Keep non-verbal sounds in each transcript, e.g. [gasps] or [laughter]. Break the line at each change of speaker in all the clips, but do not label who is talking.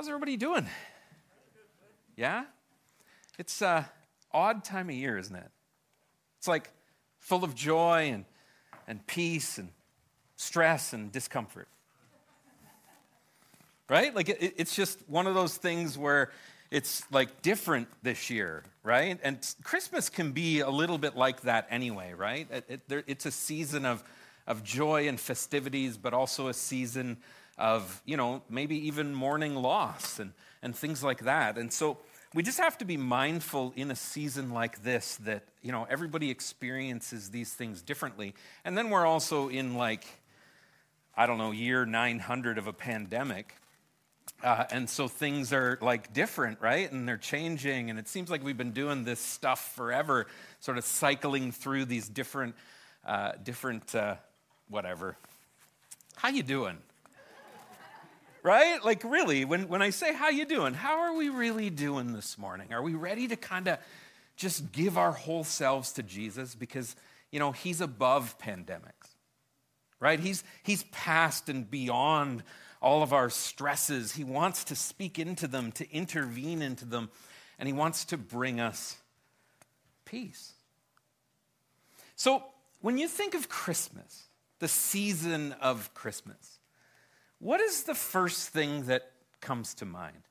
How's everybody doing? Yeah? It's a odd time of year, isn't it? It's like full of joy and, and peace and stress and discomfort. Right? Like it, it's just one of those things where it's like different this year, right? And Christmas can be a little bit like that anyway, right? It, it, there, it's a season of, of joy and festivities, but also a season of, you know, maybe even mourning loss and, and things like that. And so we just have to be mindful in a season like this that, you know, everybody experiences these things differently. And then we're also in like, I don't know, year 900 of a pandemic. Uh, and so things are like different, right? And they're changing. And it seems like we've been doing this stuff forever, sort of cycling through these different, uh, different, uh, whatever. How you doing? Right? Like really, when, when I say how you doing, how are we really doing this morning? Are we ready to kind of just give our whole selves to Jesus because, you know, he's above pandemics, right? He's, he's past and beyond all of our stresses. He wants to speak into them, to intervene into them, and he wants to bring us peace. So when you think of Christmas, the season of Christmas, what is the first thing that comes to mind?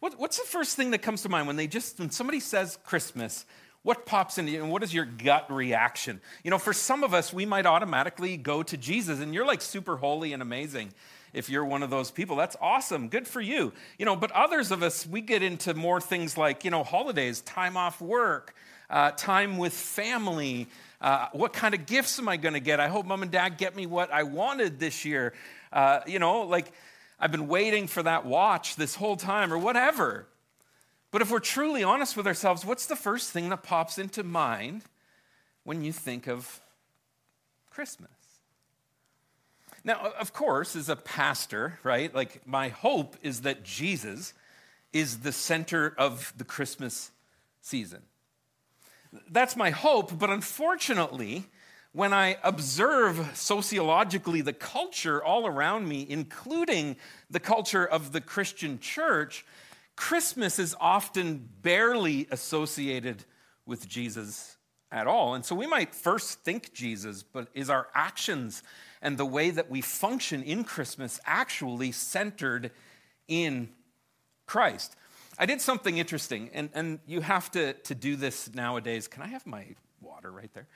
What, what's the first thing that comes to mind when they just when somebody says Christmas? What pops into you, and what is your gut reaction? You know, for some of us, we might automatically go to Jesus, and you're like super holy and amazing if you're one of those people. That's awesome. Good for you. You know, but others of us, we get into more things like, you know, holidays, time off work, uh, time with family, uh, what kind of gifts am I going to get? I hope mom and dad get me what I wanted this year. Uh, you know, like I've been waiting for that watch this whole time or whatever. But if we're truly honest with ourselves, what's the first thing that pops into mind when you think of Christmas? Now, of course, as a pastor, right, like my hope is that Jesus is the center of the Christmas season. That's my hope, but unfortunately, when I observe sociologically the culture all around me, including the culture of the Christian church, Christmas is often barely associated with Jesus at all. And so we might first think Jesus, but is our actions and the way that we function in Christmas actually centered in Christ? I did something interesting, and, and you have to, to do this nowadays. Can I have my water right there?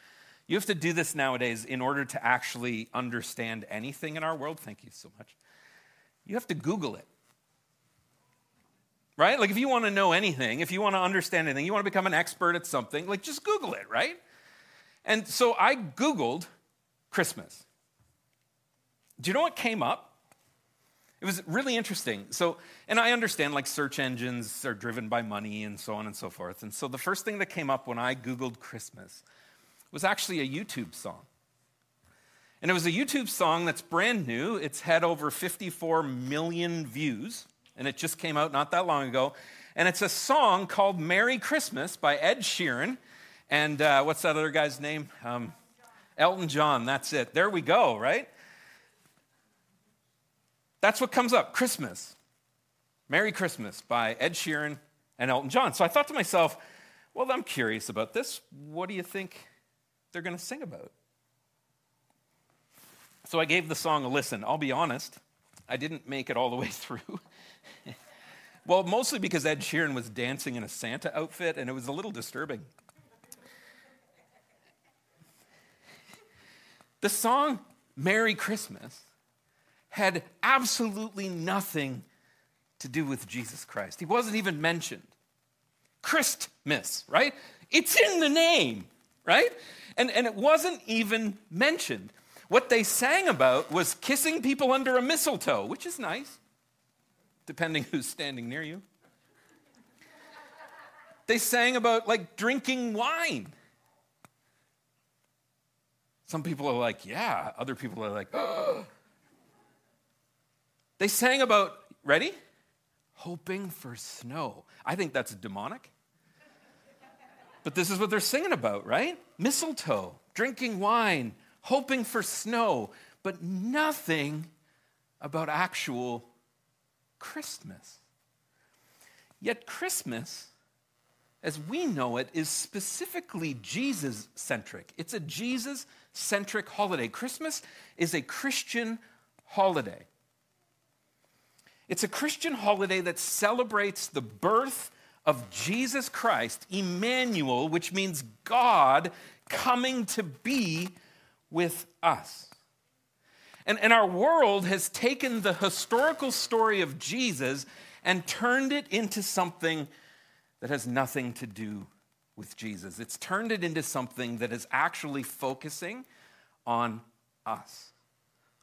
You have to do this nowadays in order to actually understand anything in our world. Thank you so much. You have to Google it. Right? Like if you want to know anything, if you want to understand anything, you want to become an expert at something, like just Google it, right? And so I Googled Christmas. Do you know what came up? It was really interesting. So, and I understand like search engines are driven by money and so on and so forth. And so the first thing that came up when I Googled Christmas was actually a YouTube song. And it was a YouTube song that's brand new. It's had over 54 million views, and it just came out not that long ago. And it's a song called Merry Christmas by Ed Sheeran. And uh, what's that other guy's name? Um, Elton John, that's it. There we go, right? That's what comes up Christmas. Merry Christmas by Ed Sheeran and Elton John. So I thought to myself, well, I'm curious about this. What do you think they're going to sing about? So I gave the song a listen. I'll be honest, I didn't make it all the way [laughs] through. well, mostly because Ed Sheeran was dancing in a Santa outfit, and it was a little disturbing. The song Merry Christmas had absolutely nothing to do with Jesus Christ. He wasn't even mentioned. Christmas, right? It's in the name, right? And, and it wasn't even mentioned. What they sang about was kissing people under a mistletoe, which is nice, depending [laughs] who's standing near you. They sang about like drinking wine. Some people are like, yeah. Other people are like, [gasps] oh. They sang about, ready? Hoping for snow. I think that's demonic. But this is what they're singing about, right? Mistletoe, drinking wine, hoping for snow, but nothing about actual Christmas. Yet, Christmas, as we know it, is specifically Jesus centric. It's a Jesus centric holiday. Christmas is a Christian holiday. It's a Christian holiday that celebrates the birth of Jesus Christ, Emmanuel, which means God coming to be with us. And, and our world has taken the historical story of Jesus and turned it into something that has nothing to do with Jesus. It's turned it into something that is actually focusing on us,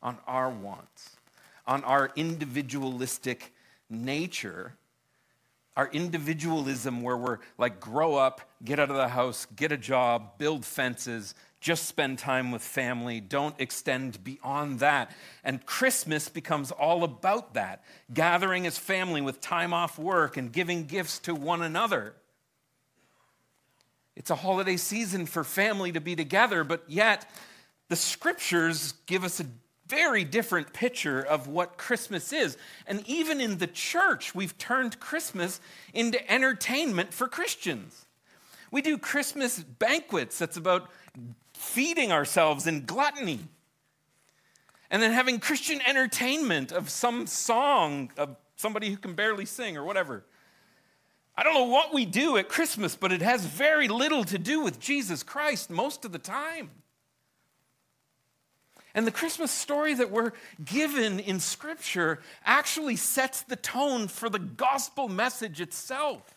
on our wants, on our individualistic nature, our individualism where we're like, grow up, get out of the house, get a job, build fences, just spend time with family, don't extend beyond that. And Christmas becomes all about that gathering as family with time off work and giving gifts to one another. It's a holiday season for family to be together, but yet the scriptures give us a very different picture of what Christmas is. And even in the church, we've turned Christmas into entertainment for Christians. We do Christmas banquets that's about feeding ourselves in gluttony. And then having Christian entertainment of some song of somebody who can barely sing or whatever. I don't know what we do at Christmas, but it has very little to do with Jesus Christ most of the time. And the Christmas story that we're given in Scripture actually sets the tone for the gospel message itself.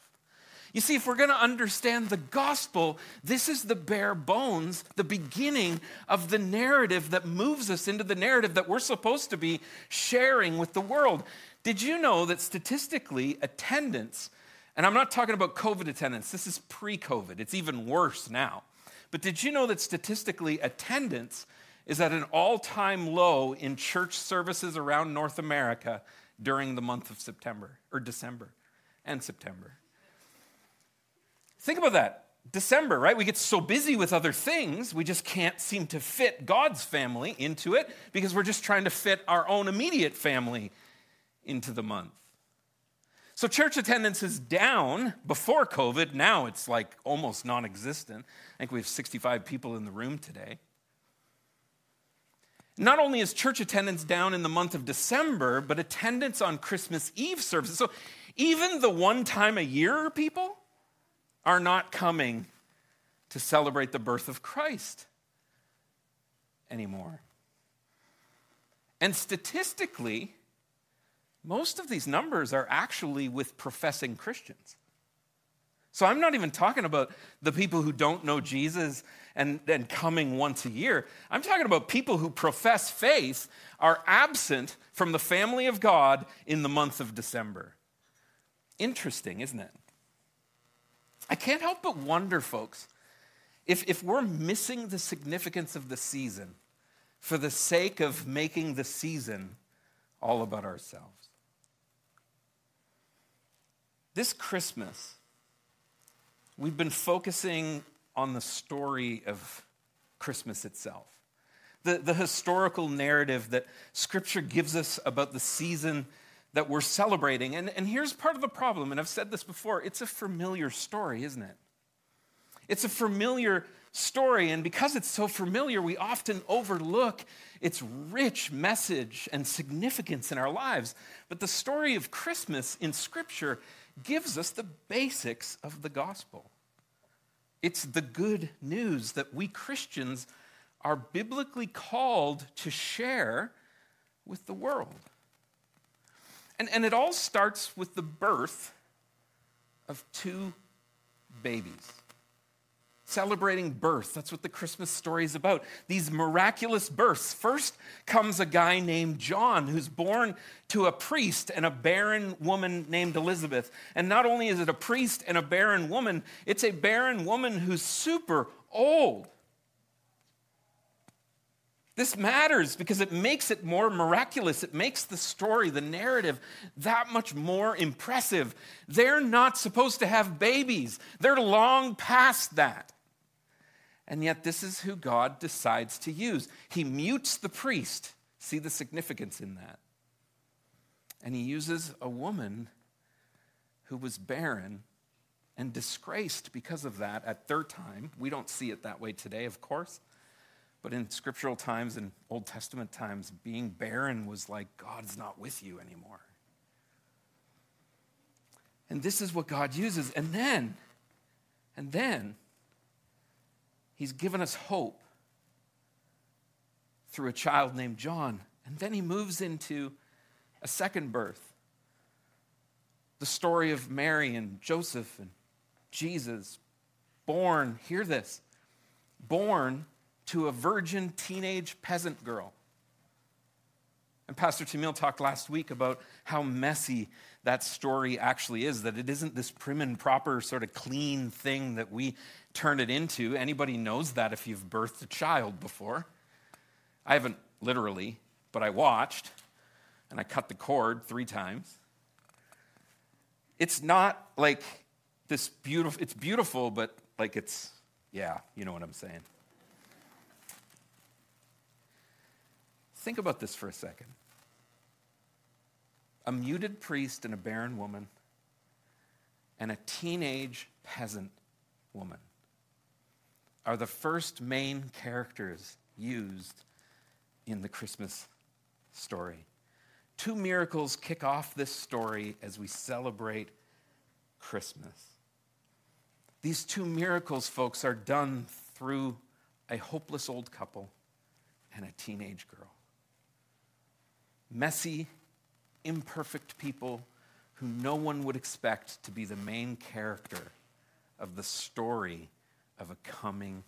You see, if we're going to understand the gospel, this is the bare bones, the beginning of the narrative that moves us into the narrative that we're supposed to be sharing with the world. Did you know that statistically, attendance, and I'm not talking about COVID attendance, this is pre COVID, it's even worse now. But did you know that statistically, attendance is at an all time low in church services around North America during the month of September or December and September. Think about that. December, right? We get so busy with other things, we just can't seem to fit God's family into it because we're just trying to fit our own immediate family into the month. So, church attendance is down before COVID. Now it's like almost non existent. I think we have 65 people in the room today. Not only is church attendance down in the month of December, but attendance on Christmas Eve services. So even the one time a year people are not coming to celebrate the birth of Christ anymore. And statistically, most of these numbers are actually with professing Christians. So I'm not even talking about the people who don't know Jesus and, and coming once a year. I'm talking about people who profess faith are absent from the family of God in the month of December. Interesting, isn't it? I can't help but wonder, folks, if, if we're missing the significance of the season for the sake of making the season all about ourselves. This Christmas, we've been focusing on the story of Christmas itself. The, the historical narrative that Scripture gives us about the season that we're celebrating. And, and here's part of the problem, and I've said this before it's a familiar story, isn't it? It's a familiar story, and because it's so familiar, we often overlook its rich message and significance in our lives. But the story of Christmas in Scripture gives us the basics of the gospel. It's the good news that we Christians are biblically called to share with the world. And, and it all starts with the birth of two babies celebrating birth. That's what the Christmas story is about. These miraculous births. First comes a guy named John who's born to a priest and a barren woman named Elizabeth. And not only is it a priest and a barren woman, it's a barren woman who's super old. This matters because it makes it more miraculous. It makes the story, the narrative, that much more impressive. They're not supposed to have babies, they're long past that. And yet, this is who God decides to use. He mutes the priest. See the significance in that. And he uses a woman who was barren and disgraced because of that at their time. We don't see it that way today, of course. But in scriptural times and Old Testament times, being barren was like God's not with you anymore. And this is what God uses. And then, and then, He's given us hope through a child named John. And then He moves into a second birth the story of Mary and Joseph and Jesus, born, hear this, born to a virgin teenage peasant girl. And Pastor Tamil talked last week about how messy that story actually is, that it isn't this prim and proper, sort of clean thing that we turn it into. Anybody knows that if you've birthed a child before. I haven't literally, but I watched, and I cut the cord three times. It's not like this beautiful, it's beautiful, but like it's, yeah, you know what I'm saying. Think about this for a second. A muted priest and a barren woman, and a teenage peasant woman are the first main characters used in the Christmas story. Two miracles kick off this story as we celebrate Christmas. These two miracles, folks, are done through a hopeless old couple and a teenage girl. Messy, imperfect people who no one would expect to be the main character of the story of a coming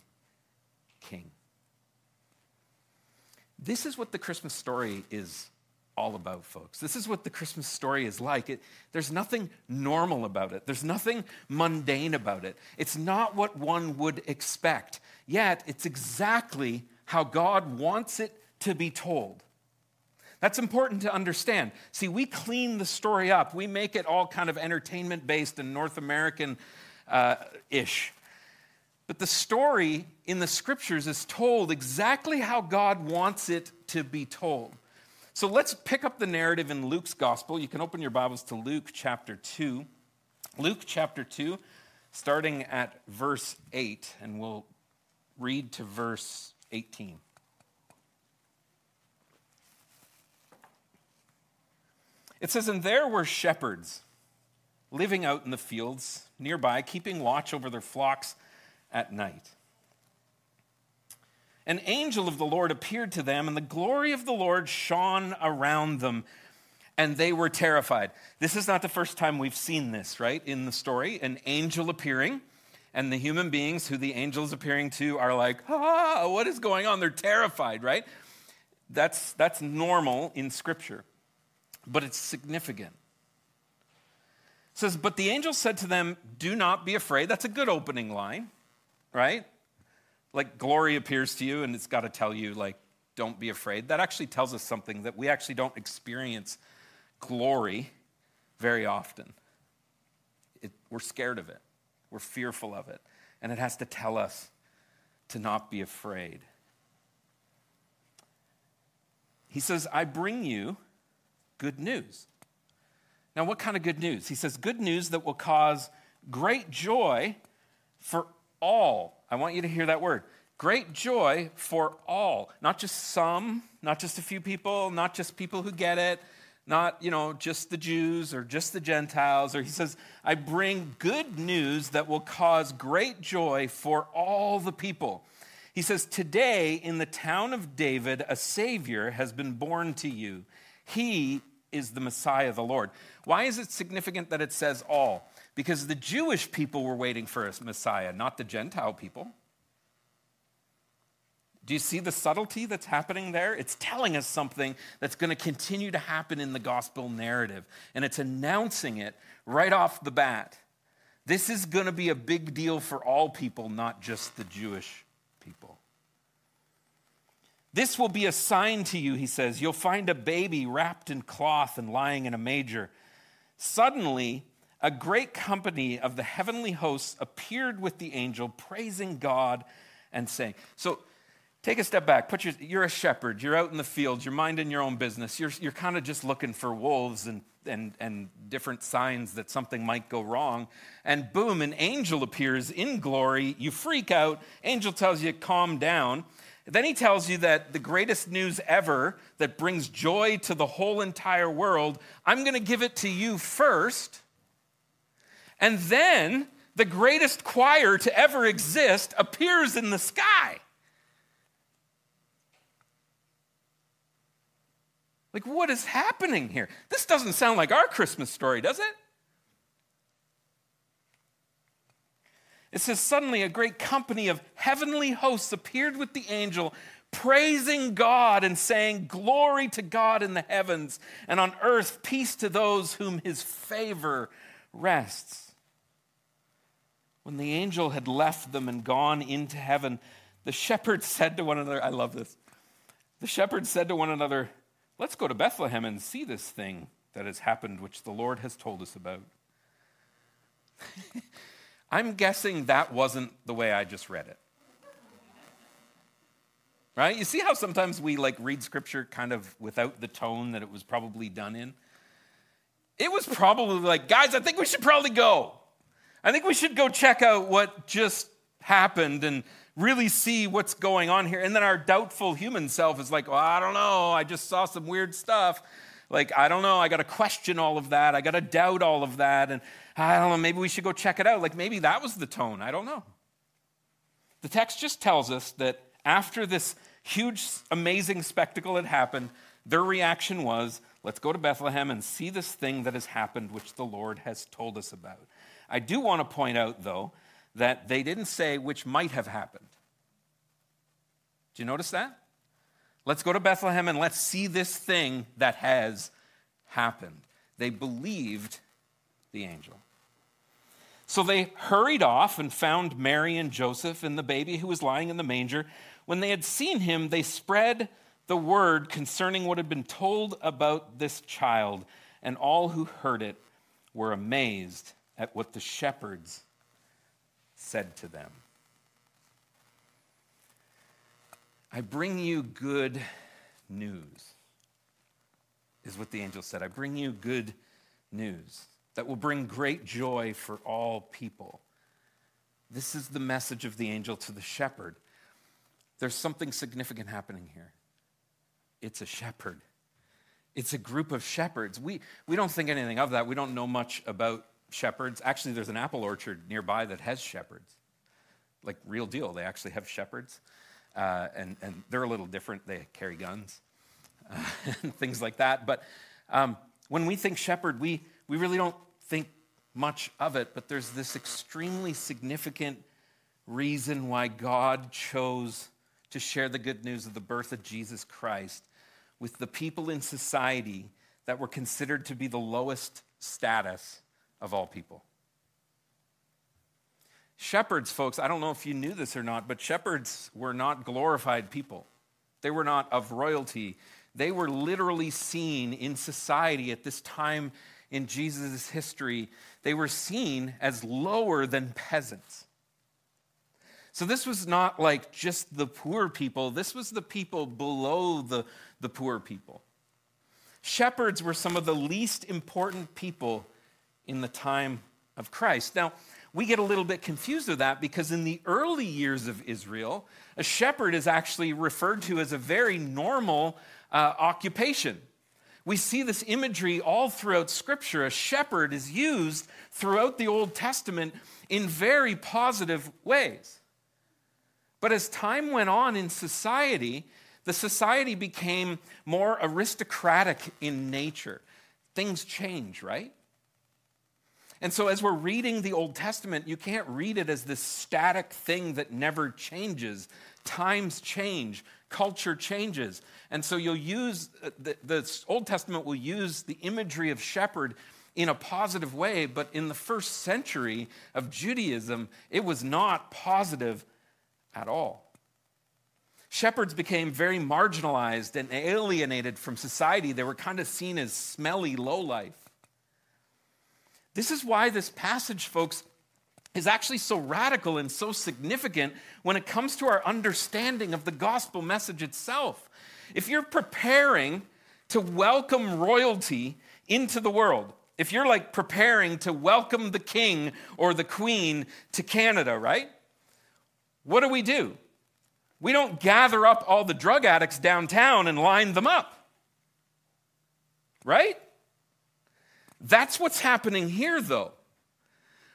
king. This is what the Christmas story is all about, folks. This is what the Christmas story is like. It, there's nothing normal about it, there's nothing mundane about it. It's not what one would expect, yet, it's exactly how God wants it to be told. That's important to understand. See, we clean the story up. We make it all kind of entertainment based and North American uh, ish. But the story in the scriptures is told exactly how God wants it to be told. So let's pick up the narrative in Luke's gospel. You can open your Bibles to Luke chapter 2. Luke chapter 2, starting at verse 8, and we'll read to verse 18. It says, And there were shepherds living out in the fields nearby, keeping watch over their flocks at night an angel of the Lord appeared to them, and the glory of the Lord shone around them, and they were terrified. This is not the first time we've seen this, right, in the story an angel appearing, and the human beings who the angel is appearing to are like, ah, what is going on? They're terrified, right? That's, that's normal in Scripture, but it's significant. It says, But the angel said to them, Do not be afraid. That's a good opening line, right? like glory appears to you and it's got to tell you like don't be afraid. That actually tells us something that we actually don't experience glory very often. It, we're scared of it. We're fearful of it. And it has to tell us to not be afraid. He says i bring you good news. Now what kind of good news? He says good news that will cause great joy for all. I want you to hear that word. Great joy for all, not just some, not just a few people, not just people who get it, not, you know, just the Jews or just the Gentiles. Or he says, I bring good news that will cause great joy for all the people. He says, Today in the town of David, a Savior has been born to you. He is the Messiah, the Lord. Why is it significant that it says all? Because the Jewish people were waiting for a Messiah, not the Gentile people. Do you see the subtlety that's happening there? It's telling us something that's going to continue to happen in the gospel narrative, and it's announcing it right off the bat. This is going to be a big deal for all people, not just the Jewish people. This will be a sign to you, he says. You'll find a baby wrapped in cloth and lying in a manger. Suddenly, a great company of the heavenly hosts appeared with the angel, praising God and saying. So Take a step back. Put your, you're a shepherd. You're out in the fields. You're minding your own business. You're, you're kind of just looking for wolves and, and, and different signs that something might go wrong. And boom, an angel appears in glory. You freak out. Angel tells you, calm down. Then he tells you that the greatest news ever that brings joy to the whole entire world, I'm going to give it to you first. And then the greatest choir to ever exist appears in the sky. Like, what is happening here? This doesn't sound like our Christmas story, does it? It says, Suddenly a great company of heavenly hosts appeared with the angel, praising God and saying, Glory to God in the heavens, and on earth peace to those whom his favor rests. When the angel had left them and gone into heaven, the shepherds [laughs] said to one another, I love this. The shepherds said to one another, Let's go to Bethlehem and see this thing that has happened, which the Lord has told us about. [laughs] I'm guessing that wasn't the way I just read it. Right? You see how sometimes we like read scripture kind of without the tone that it was probably done in? It was probably like, guys, I think we should probably go. I think we should go check out what just happened and really see what's going on here. And then our doubtful human self is like, well, I don't know. I just saw some weird stuff. Like, I don't know. I got to question all of that. I got to doubt all of that. And I don't know. Maybe we should go check it out. Like, maybe that was the tone. I don't know. The text just tells us that after this huge, amazing spectacle had happened, their reaction was, let's go to Bethlehem and see this thing that has happened, which the Lord has told us about. I do want to point out, though, that they didn't say which might have happened. Do you notice that? Let's go to Bethlehem and let's see this thing that has happened. They believed the angel. So they hurried off and found Mary and Joseph and the baby who was lying in the manger. When they had seen him, they spread the word concerning what had been told about this child, and all who heard it were amazed at what the shepherds said to them. I bring you good news, is what the angel said. I bring you good news that will bring great joy for all people. This is the message of the angel to the shepherd. There's something significant happening here. It's a shepherd. It's a group of shepherds. We, we don't think anything of that. We don't know much about shepherds. Actually, there's an apple orchard nearby that has shepherds. Like, real deal. They actually have shepherds. Uh, and, and they're a little different. They carry guns uh, [laughs] and things like that. But um, when we think shepherd, we, we really don't think much of it. But there's this extremely significant reason why God chose to share the good news of the birth of Jesus Christ with the people in society that were considered to be the lowest status of all people. Shepherds, folks, I don't know if you knew this or not, but shepherds were not glorified people. They were not of royalty. They were literally seen in society at this time in Jesus' history. They were seen as lower than peasants. So this was not like just the poor people, this was the people below the, the poor people. Shepherds were some of the least important people in the time of Christ. Now, we get a little bit confused with that because in the early years of Israel, a shepherd is actually referred to as a very normal uh, occupation. We see this imagery all throughout Scripture. A shepherd is used throughout the Old Testament in very positive ways. But as time went on in society, the society became more aristocratic in nature. Things change, right? And so, as we're reading the Old Testament, you can't read it as this static thing that never changes. Times change, culture changes. And so, you'll use uh, the, the Old Testament will use the imagery of shepherd in a positive way, but in the first century of Judaism, it was not positive at all. Shepherds became very marginalized and alienated from society. They were kind of seen as smelly lowlife. This is why this passage, folks, is actually so radical and so significant when it comes to our understanding of the gospel message itself. If you're preparing to welcome royalty into the world, if you're like preparing to welcome the king or the queen to Canada, right? What do we do? We don't gather up all the drug addicts downtown and line them up. Right? That's what's happening here, though.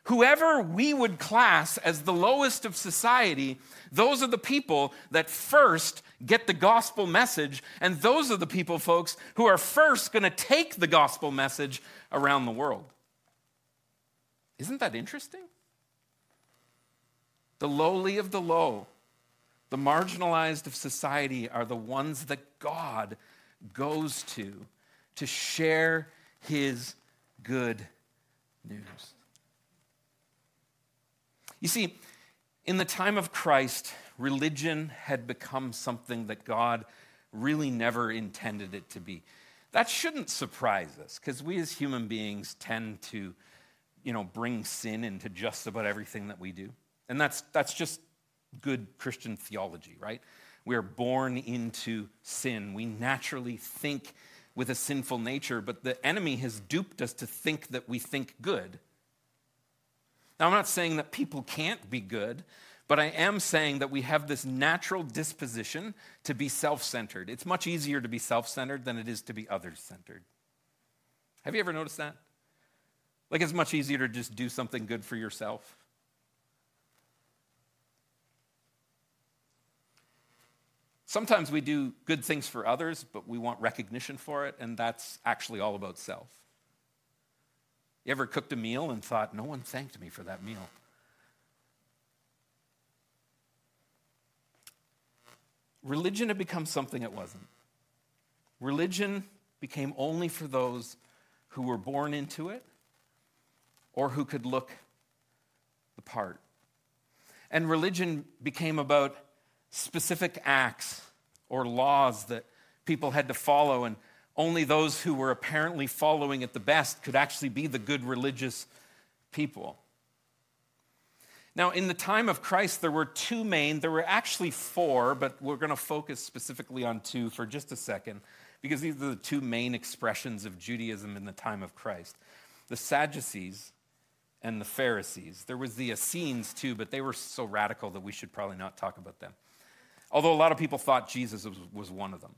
Whoever we would class as the lowest of society, those are the people that first get the gospel message, and those are the people, folks, who are first going to take the gospel message around the world. Isn't that interesting? The lowly of the low, the marginalized of society are the ones that God goes to to share his good news. You see, in the time of Christ, religion had become something that God really never intended it to be. That shouldn't surprise us because we as human beings tend to, you know, bring sin into just about everything that we do. And that's, that's just good Christian theology, right? We are born into sin. We naturally think with a sinful nature, but the enemy has duped us to think that we think good. Now, I'm not saying that people can't be good, but I am saying that we have this natural disposition to be self centered. It's much easier to be self centered than it is to be others centered. Have you ever noticed that? Like, it's much easier to just do something good for yourself. Sometimes we do good things for others, but we want recognition for it, and that's actually all about self. You ever cooked a meal and thought, no one thanked me for that meal? Religion had become something it wasn't. Religion became only for those who were born into it or who could look the part. And religion became about specific acts or laws that people had to follow, and only those who were apparently following it the best could actually be the good religious people. Now, in the time of Christ, there were two main, there were actually four, but we're going to focus specifically on two for just a second, because these are the two main expressions of Judaism in the time of Christ the Sadducees and the Pharisees. There was the Essenes too, but they were so radical that we should probably not talk about them. Although a lot of people thought Jesus was, one of them.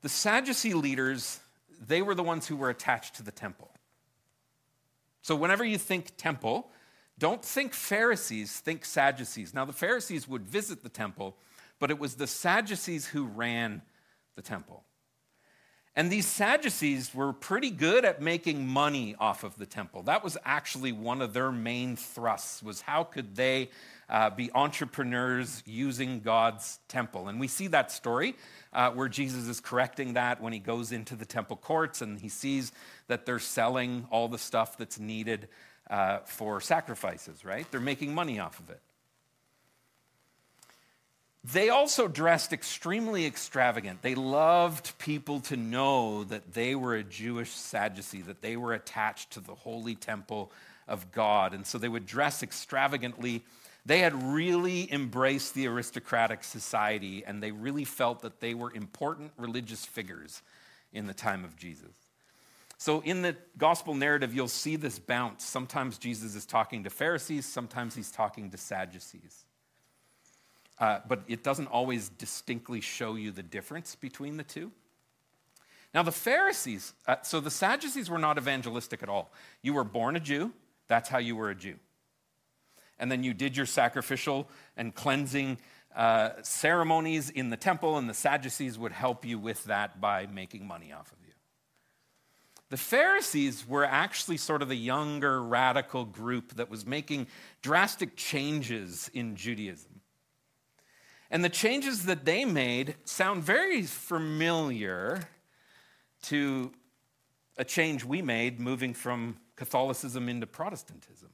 The Sadducee leaders, they were the ones who were attached to the temple. So whenever you think temple, don't think Pharisees, think Sadducees. Now, the Pharisees would visit the temple, but it was the Sadducees who ran the temple. And these Sadducees were pretty good at making money off of the temple. That was actually one of their main thrusts was how could they uh, be entrepreneurs using God's temple. And we see that story uh, where Jesus is correcting that when he goes into the temple courts and he sees that they're selling all the stuff that's needed uh, for sacrifices, right? They're making money off of it. They also dressed extremely extravagant. They loved people to know that they were a Jewish Sadducee, that they were attached to the holy temple of God. And so they would dress extravagantly. They had really embraced the aristocratic society, and they really felt that they were important religious figures in the time of Jesus. So, in the gospel narrative, you'll see this bounce. Sometimes Jesus is talking to Pharisees, sometimes he's talking to Sadducees. Uh, but it doesn't always distinctly show you the difference between the two. Now, the Pharisees, uh, so the Sadducees were not evangelistic at all. You were born a Jew, that's how you were a Jew. And then you did your sacrificial and cleansing uh, ceremonies in the temple, and the Sadducees would help you with that by making money off of you. The Pharisees were actually sort of the younger radical group that was making drastic changes in Judaism. And the changes that they made sound very familiar to a change we made moving from Catholicism into Protestantism.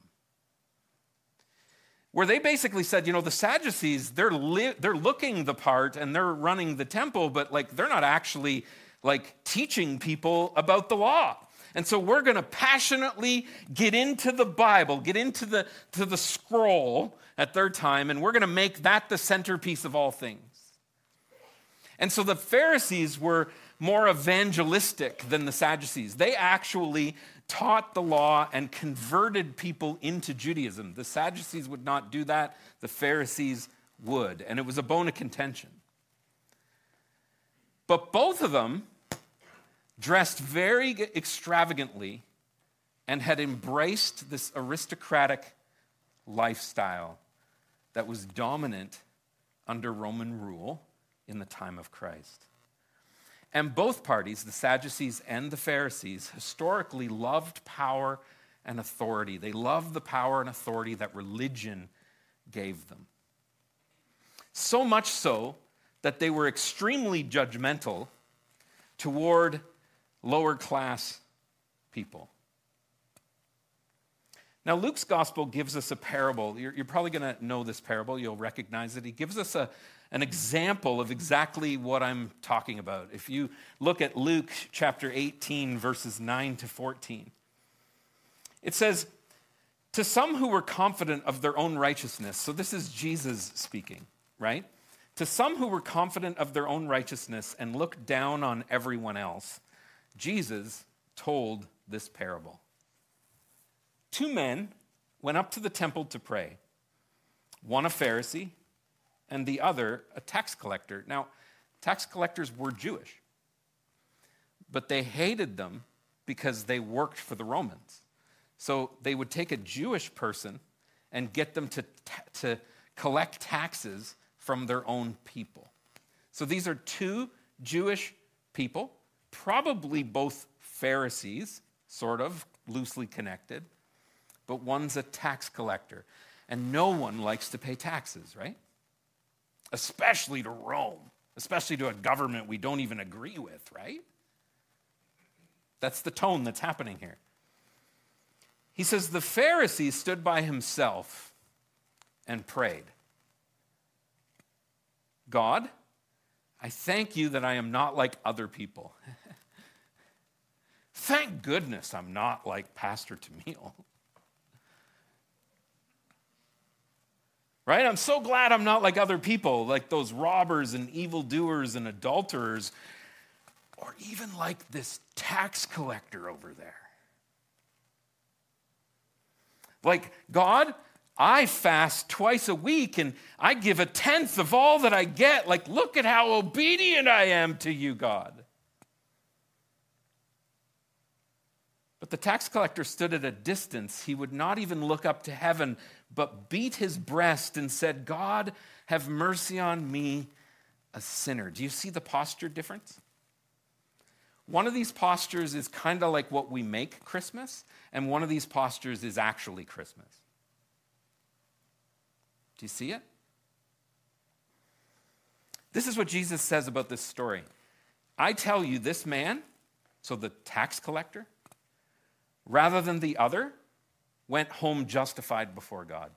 Where they basically said, you know, the Sadducees, they're, li- they're looking the part and they're running the temple, but like they're not actually like teaching people about the law. And so we're going to passionately get into the Bible, get into the, to the scroll at third time, and we're going to make that the centerpiece of all things. And so the Pharisees were more evangelistic than the Sadducees. They actually taught the law and converted people into Judaism. The Sadducees would not do that, the Pharisees would. And it was a bone of contention. But both of them dressed very extravagantly and had embraced this aristocratic lifestyle that was dominant under Roman rule in the time of Christ. And both parties, the Sadducees and the Pharisees, historically loved power and authority. They loved the power and authority that religion gave them. So much so that they were extremely judgmental toward lower class people. Now, Luke's gospel gives us a parable. You're, you're probably going to know this parable, you'll recognize it. He gives us a, an example of exactly what I'm talking about. If you look at Luke chapter 18, verses 9 to 14, it says, To some who were confident of their own righteousness, so this is Jesus speaking, right? To some who were confident of their own righteousness and looked down on everyone else, Jesus told this parable. Two men went up to the temple to pray, one a Pharisee and the other a tax collector. Now, tax collectors were Jewish, but they hated them because they worked for the Romans. So they would take a Jewish person and get them to, to collect taxes from their own people. So these are two Jewish people, probably both Pharisees, sort of loosely connected, but one's a tax collector. And no one likes to pay taxes, right? Especially to Rome, especially to a government we don't even agree with, right? That's the tone that's happening here. He says, The Pharisee stood by himself and prayed. God, I thank you that I am not like other people. [laughs] thank goodness I'm not like Pastor Tamil. [laughs] Right? I'm so glad I'm not like other people, like those robbers and evildoers and adulterers, or even like this tax collector over there. Like, God, I fast twice a week and I give a tenth of all that I get. Like, look at how obedient I am to you, God. But the tax collector stood at a distance. He would not even look up to heaven, but beat his breast and said, God, have mercy on me, a sinner. Do you see the posture difference? One of these postures is kind of like what we make Christmas, and one of these postures is actually Christmas. Do you see it? This is what Jesus says about this story. I tell you, this man, so the tax collector, rather than the other, went home justified before God.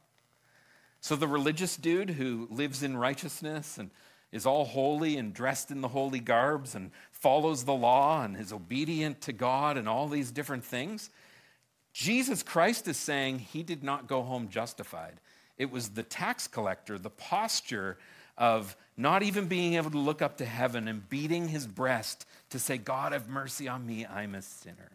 So the religious dude who lives in righteousness and is all holy and dressed in the holy garbs and follows the law and is obedient to God and all these different things, Jesus Christ is saying he did not go home justified. It was the tax collector, the posture of not even being able to look up to heaven and beating his breast to say, God, have mercy on me, I'm a sinner.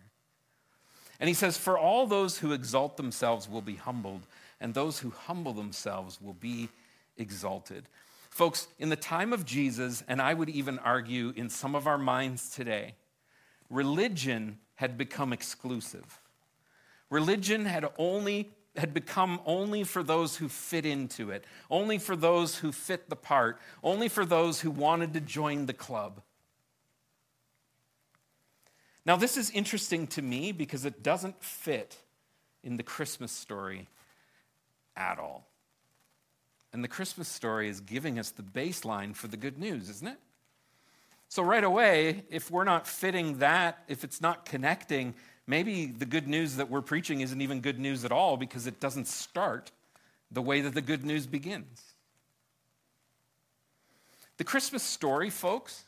And he says, For all those who exalt themselves will be humbled, and those who humble themselves will be exalted. Folks, in the time of Jesus, and I would even argue in some of our minds today, religion had become exclusive. Religion had only had become only for those who fit into it, only for those who fit the part, only for those who wanted to join the club. Now, this is interesting to me because it doesn't fit in the Christmas story at all. And the Christmas story is giving us the baseline for the good news, isn't it? So, right away, if we're not fitting that, if it's not connecting, maybe the good news that we're preaching isn't even good news at all because it doesn't start the way that the good news begins. The Christmas story, folks,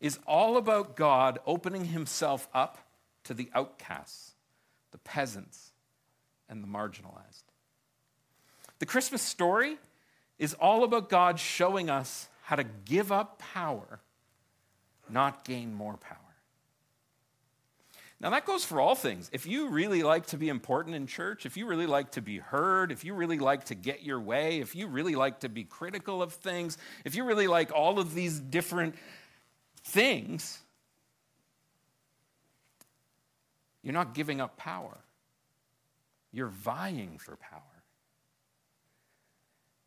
is all about God opening himself up to the outcasts, the peasants, and the marginalized. The Christmas story is all about God showing us how to give up power, not gain more power. Now, that goes for all things. If you really like to be important in church, if you really like to be heard, if you really like to get your way, if you really like to be critical of things, if you really like all of these different things, you're not giving up power. You're vying for power.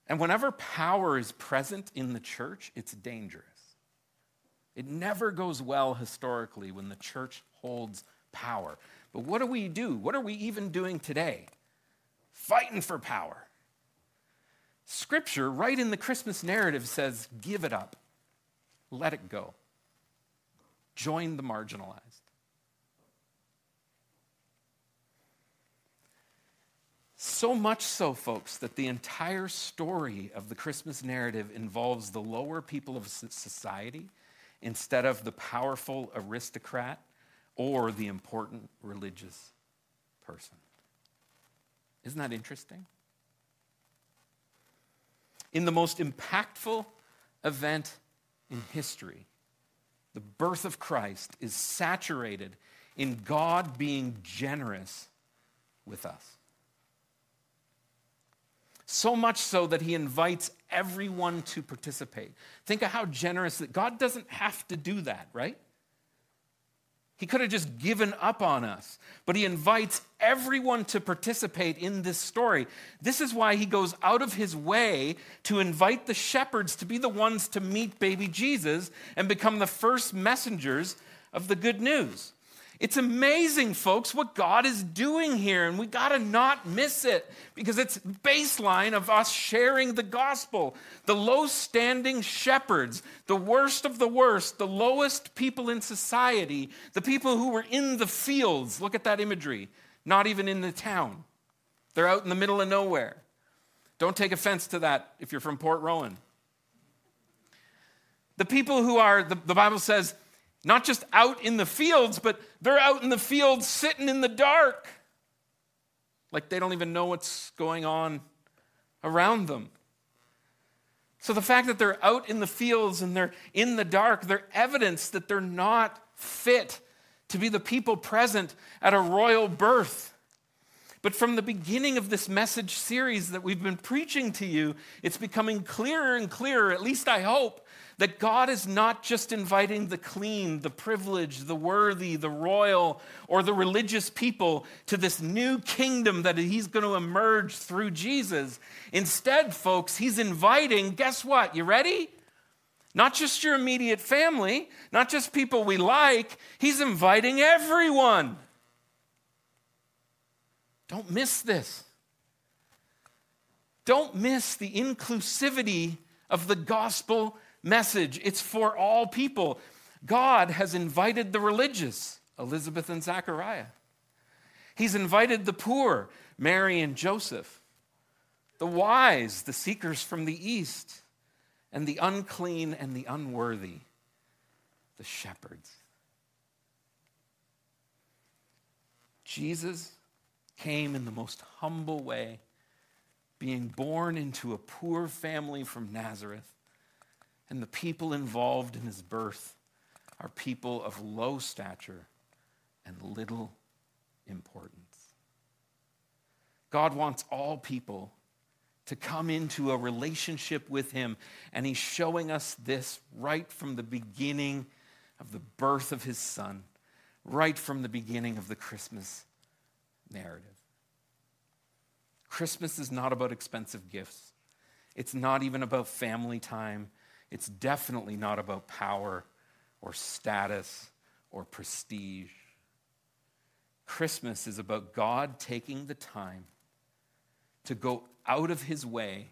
And whenever power is present in the church, it's dangerous. It never goes well historically when the church holds power. But what do we do? What are we even doing today? Fighting for power. Scripture, right in the Christmas narrative, says give it up, let it go, join the marginalized. So much so, folks, that the entire story of the Christmas narrative involves the lower people of society instead of the powerful aristocrat or the important religious person. Isn't that interesting? In the most impactful event in history, the birth of Christ is saturated in God being generous with us. So much so that he invites everyone to participate. Think of how generous that God doesn't have to do that, right? He could have just given up on us, but he invites everyone to participate in this story. This is why he goes out of his way to invite the shepherds to be the ones to meet baby Jesus and become the first messengers of the good news. It's amazing, folks, what God is doing here, and we got to not miss it because it's baseline of us sharing the gospel. The low standing shepherds, the worst of the worst, the lowest people in society, the people who were in the fields. Look at that imagery, not even in the town. They're out in the middle of nowhere. Don't take offense to that if you're from Port Rowan. The people who are, the, the Bible says, not just out in the fields, but they're out in the fields sitting in the dark. Like they don't even know what's going on around them. So the fact that they're out in the fields and they're in the dark, they're evidence that they're not fit to be the people present at a royal birth. But from the beginning of this message series that we've been preaching to you, it's becoming clearer and clearer, at least I hope, that God is not just inviting the clean, the privileged, the worthy, the royal, or the religious people to this new kingdom that He's going to emerge through Jesus. Instead, folks, He's inviting, guess what? You ready? Not just your immediate family, not just people we like, He's inviting everyone. Don't miss this. Don't miss the inclusivity of the gospel message, it's for all people. God has invited the religious, Elizabeth and Zachariah. He's invited the poor, Mary and Joseph, the wise, the seekers from the east, and the unclean and the unworthy, the shepherds. Jesus came in the most humble way, being born into a poor family from Nazareth and the people involved in his birth are people of low stature and little importance. God wants all people to come into a relationship with him, and he's showing us this right from the beginning of the birth of his son, right from the beginning of the Christmas narrative. Christmas is not about expensive gifts. It's not even about family time. It's definitely not about power or status or prestige. Christmas is about God taking the time to go out of his way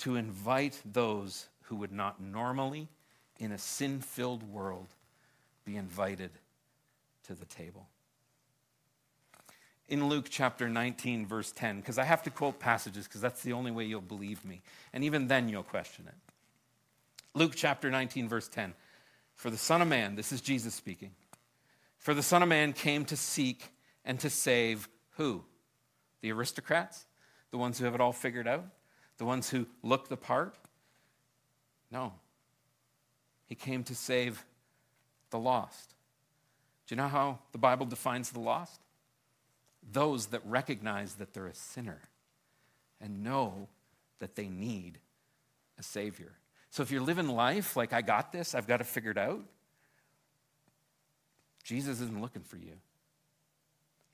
to invite those who would not normally, in a sin filled world, be invited to the table. In Luke chapter 19, verse 10, because I have to quote passages because that's the only way you'll believe me. And even then, you'll question it. Luke chapter 19, verse 10. For the Son of Man, this is Jesus speaking, For the Son of Man came to seek and to save who? The aristocrats? The ones who have it all figured out? The ones who look the part? No. He came to save the lost. Do you know how the Bible defines the lost? Those that recognize that they're a sinner and know that they need a Savior. So if you're living life like, I got this, I've got it figured out, Jesus isn't looking for you.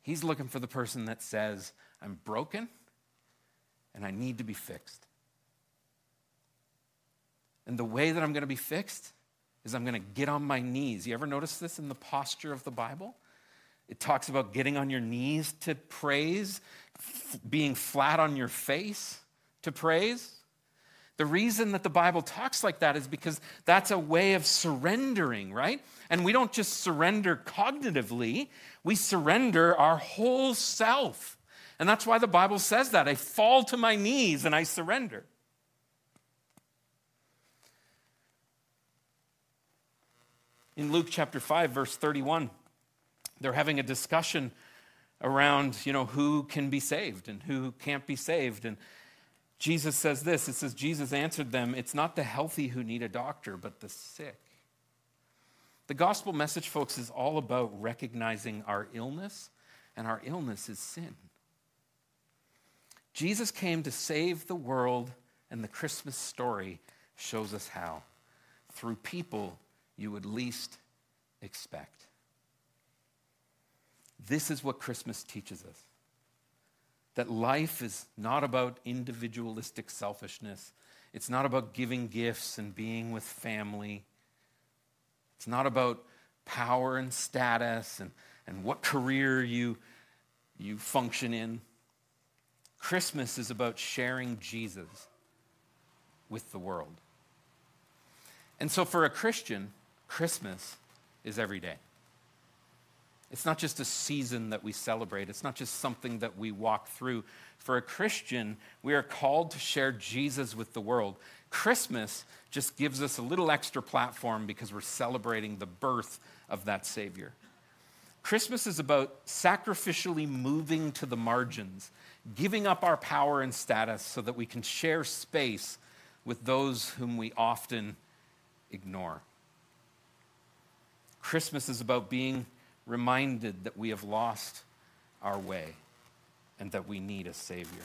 He's looking for the person that says, I'm broken and I need to be fixed. And the way that I'm going to be fixed is I'm going to get on my knees. You ever notice this in the posture of the Bible? It talks about getting on your knees to praise, f- being flat on your face to praise. The reason that the Bible talks like that is because that's a way of surrendering, right? And we don't just surrender cognitively, we surrender our whole self. And that's why the Bible says that. I fall to my knees and I surrender. In Luke chapter 5, verse 31, they're having a discussion around, you know, who can be saved and who can't be saved. And Jesus says this it says, Jesus answered them, It's not the healthy who need a doctor, but the sick. The gospel message, folks, is all about recognizing our illness, and our illness is sin. Jesus came to save the world, and the Christmas story shows us how through people you would least expect. This is what Christmas teaches us that life is not about individualistic selfishness, it's not about giving gifts and being with family, it's not about power and status and, and what career you, you function in. Christmas is about sharing Jesus with the world. And so for a Christian, Christmas is every day. It's not just a season that we celebrate, it's not just something that we walk through. For a Christian, we are called to share Jesus with the world. Christmas just gives us a little extra platform because we're celebrating the birth of that Savior. Christmas is about sacrificially moving to the margins, giving up our power and status so that we can share space with those whom we often ignore. Christmas is about being reminded that we have lost our way and that we need a Savior.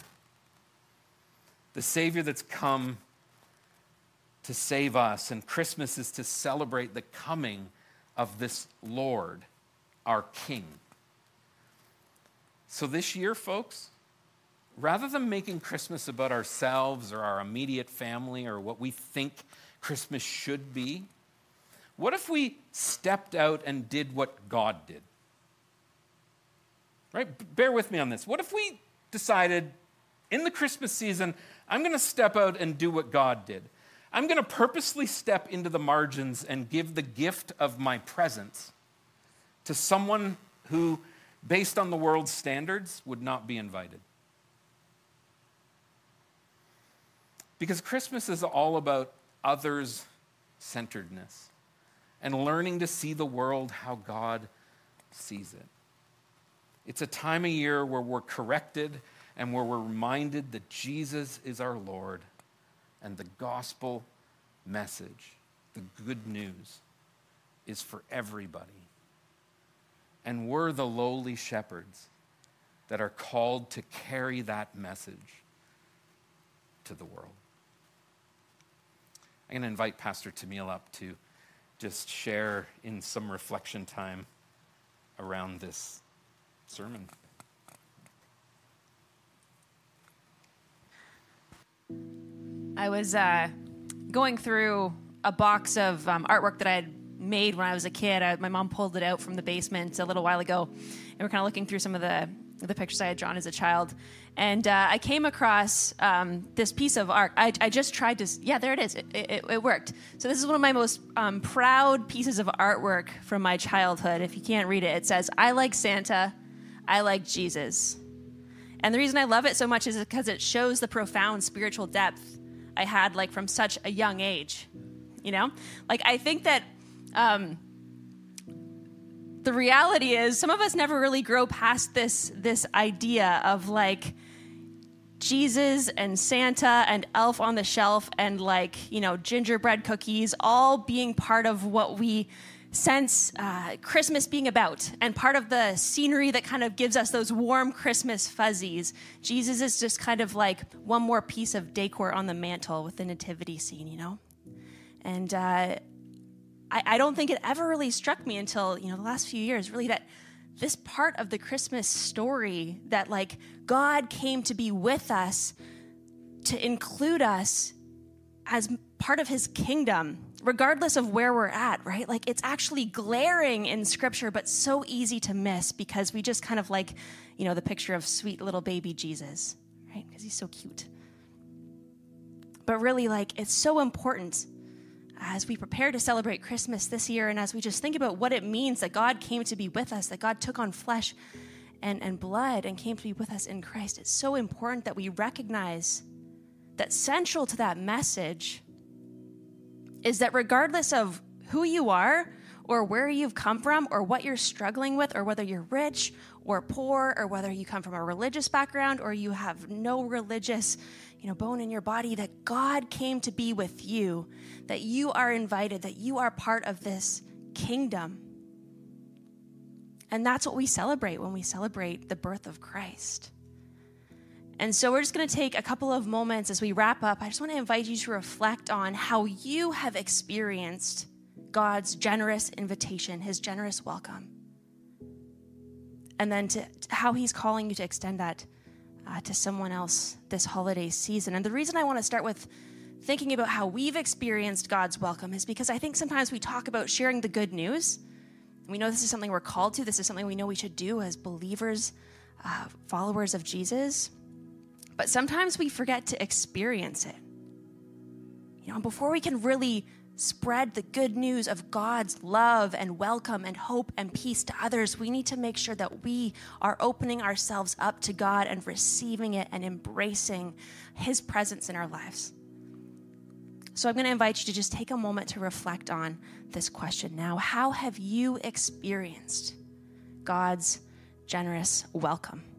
The Savior that's come to save us, and Christmas is to celebrate the coming of this Lord, our King. So this year, folks, rather than making Christmas about ourselves or our immediate family or what we think Christmas should be, what if we stepped out and did what God did? Right? Bear with me on this. What if we decided in the Christmas season, I'm going to step out and do what God did? I'm going to purposely step into the margins and give the gift of my presence to someone who, based on the world's standards, would not be invited. Because Christmas is all about others centeredness and learning to see the world how God sees it. It's a time of year where we're corrected and where we're reminded that Jesus is our Lord and the gospel message, the good news, is for everybody. And we're the lowly shepherds that are called to carry that message to the world. I'm going to invite Pastor Tamil up to just share in some reflection time around this sermon.
I was uh, going through a box of um, artwork that I had made when I was a kid. I, my mom pulled it out from the basement a little while ago, and we're kind of looking through some of the the pictures I had drawn as a child. And uh, I came across um, this piece of art. I, I, just tried to, yeah, there it is. It, it, it worked. So this is one of my most um, proud pieces of artwork from my childhood. If you can't read it, it says, I like Santa, I like Jesus. And the reason I love it so much is because it shows the profound spiritual depth I had, like from such a young age. You know, like I think that um, the reality is some of us never really grow past this this idea of like Jesus and Santa and Elf on the Shelf and like, you know, gingerbread cookies all being part of what we sense uh, Christmas being about and part of the scenery that kind of gives us those warm Christmas fuzzies. Jesus is just kind of like one more piece of decor on the mantle with the nativity scene, you know? And uh, I, I don't think it ever really struck me until, you know, the last few years, really, that this part of the Christmas story that like God came to be with us, to include us as part of his kingdom, regardless of where we're at, right? Like it's actually glaring in scripture, but so easy to miss because we just kind of like, you know, the picture of sweet little baby Jesus, right? Because he's so cute. But really, like, it's so important as we prepare to celebrate Christmas this year and as we just think about what it means that God came to be with us, that God took on flesh and, and blood and came to be with us in Christ, it's so important that we recognize that central to that message is that regardless of who you are or where you've come from or what you're struggling with or whether you're rich or poor or whether you come from a religious background or you have no religious you know bone in your body that God came to be with you that you are invited that you are part of this kingdom and that's what we celebrate when we celebrate the birth of Christ and so we're just going to take a couple of moments as we wrap up. I just want to invite you to reflect on how you have experienced God's generous invitation, his generous welcome. And then to, to how he's calling you to extend that uh, to someone else this holiday season. And the reason I want to start with thinking about how we've experienced God's welcome is because I think sometimes we talk about sharing the good news. We know this is something we're called to, this is something we know we should do as believers, uh, followers of Jesus. But sometimes we forget to experience it. You know, before we can really spread the good news of God's love and welcome and hope and peace to others, we need to make sure that we are opening ourselves up to God and receiving it and embracing His presence in our lives. So I'm going to invite you to just take a moment to reflect on this question now. How have you experienced God's generous welcome?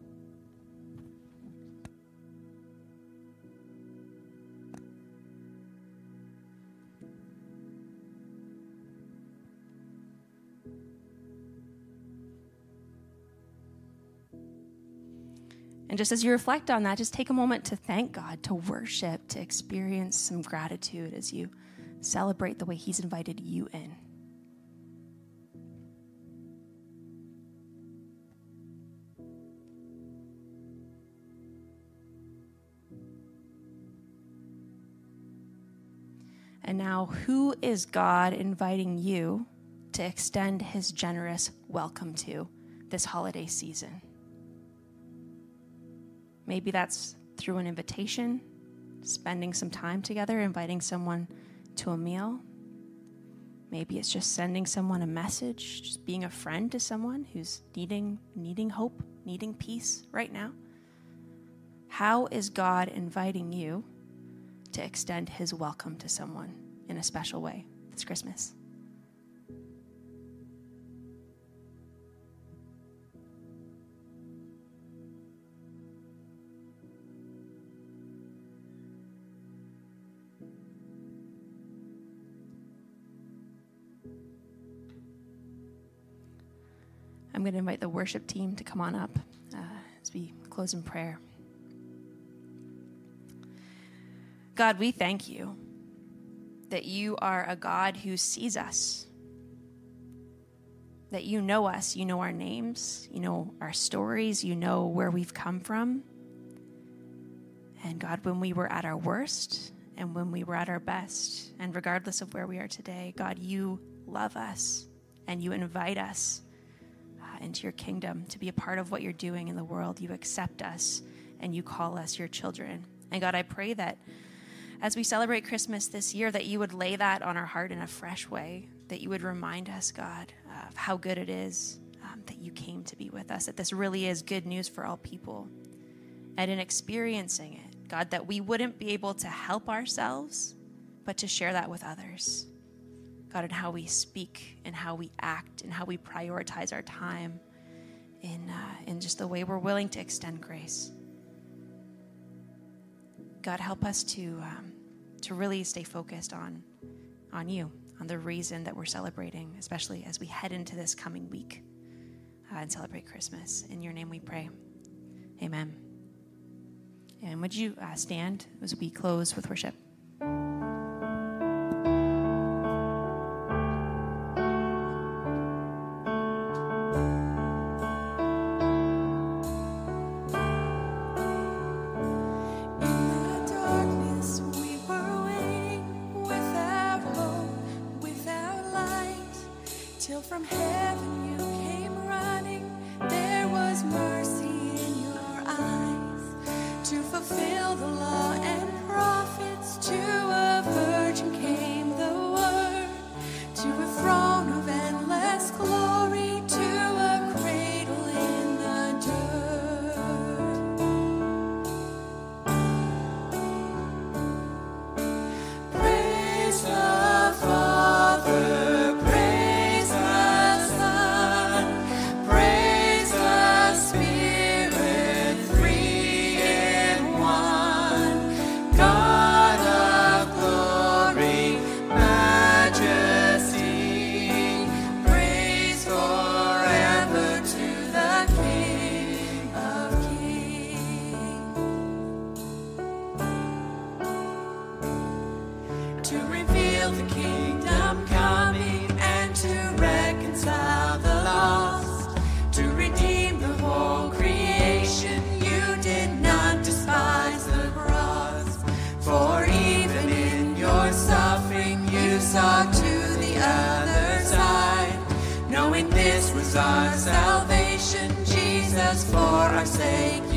And just as you reflect on that, just take a moment to thank God, to worship, to experience some gratitude as you celebrate the way He's invited you in. And now, who is God inviting you to extend His generous welcome to this holiday season? Maybe that's through an invitation, spending some time together, inviting someone to a meal. Maybe it's just sending someone a message, just being a friend to someone who's needing needing hope, needing peace right now. How is God inviting you to extend his welcome to someone in a special way this Christmas? I'm going to invite the worship team to come on up uh, as we close in prayer. God, we thank you that you are a God who sees us, that you know us, you know our names, you know our stories, you know where we've come from. And God, when we were at our worst and when we were at our best, and regardless of where we are today, God, you love us and you invite us into your kingdom, to be a part of what you're doing in the world. You accept us and you call us your children. And God, I pray that as we celebrate Christmas this year, that you would lay that on our heart in a fresh way, that you would remind us, God, of how good it is um, that you came to be with us, that this really is good news for all people. And in experiencing it, God, that we wouldn't be able to help ourselves, but to share that with others.
God, in how we speak and how we act and how we prioritize our time, in, uh, in just the way we're willing to extend grace. God, help us to, um, to really stay focused on, on you, on the reason that we're celebrating, especially as we head into this coming week uh, and celebrate Christmas. In your name we pray. Amen. And would you uh, stand as we close with worship? our salvation, Jesus, for our sake.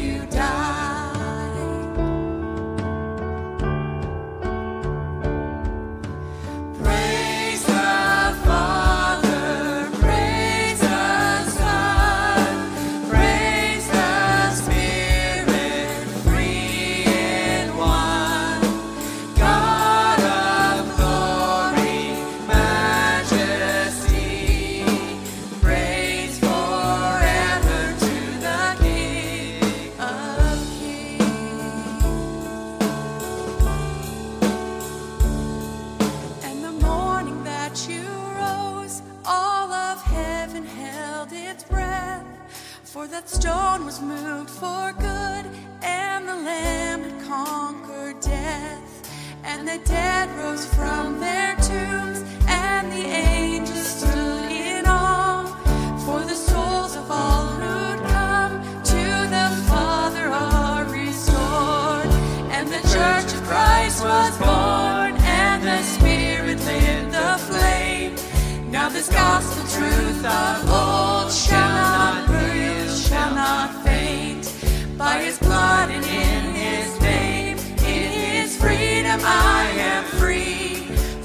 for good, and the Lamb had conquered death. And the dead rose from their tombs, and the angels stood in awe for the souls of all who'd come to the Father are restored. And the church of Christ was born, and the Spirit lit the flame. Now this gospel truth of old shall not bruise, shall not fade by his blood and in his name. In his freedom I am free.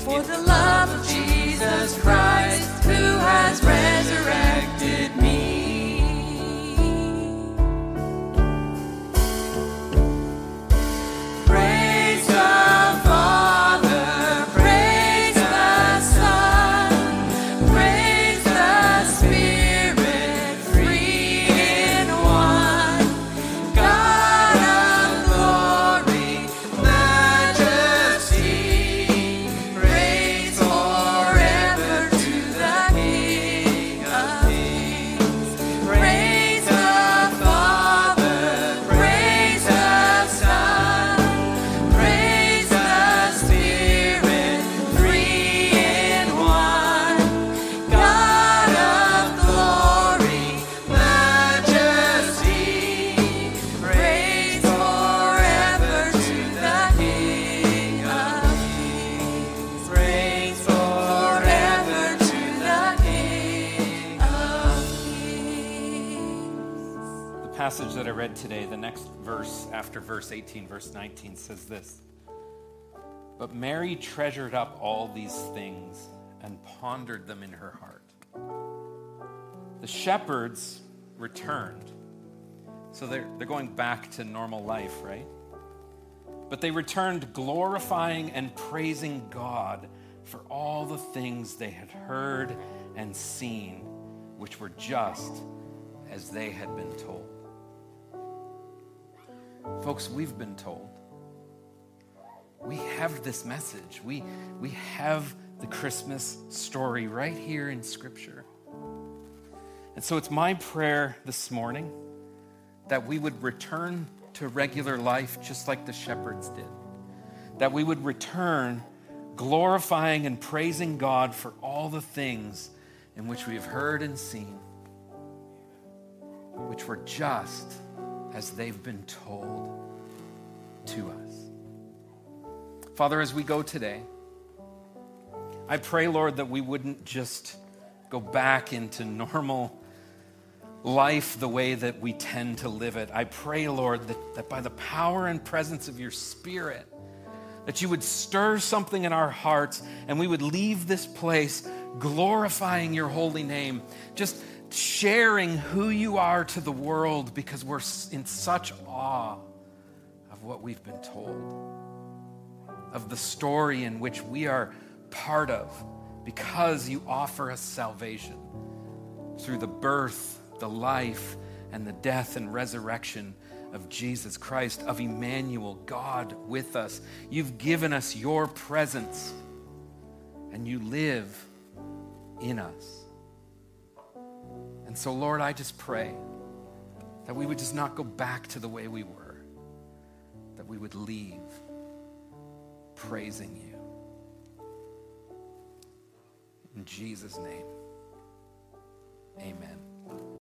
For the love of Jesus Christ, who has resurrected.
Verse 18, verse 19 says this But Mary treasured up all these things and pondered them in her heart. The shepherds returned. So they're, they're going back to normal life, right? But they returned glorifying and praising God for all the things they had heard and seen, which were just as they had been told. Folks, we've been told. We have this message. We, we have the Christmas story right here in Scripture. And so it's my prayer this morning that we would return to regular life just like the shepherds did. That we would return glorifying and praising God for all the things in which we have heard and seen, which were just as they've been told to us. Father, as we go today, I pray, Lord, that we wouldn't just go back into normal life the way that we tend to live it. I pray, Lord, that, that by the power and presence of your Spirit, that you would stir something in our hearts and we would leave this place glorifying your holy name, just sharing who you are to the world because we're in such awe of what we've been told, of the story in which we are part of because you offer us salvation through the birth, the life, and the death and resurrection of Jesus Christ, of Emmanuel, God with us. You've given us your presence, and you live in us. And so, Lord, I just pray that we would just not go back to the way we were, that we would leave praising you. In Jesus' name, amen.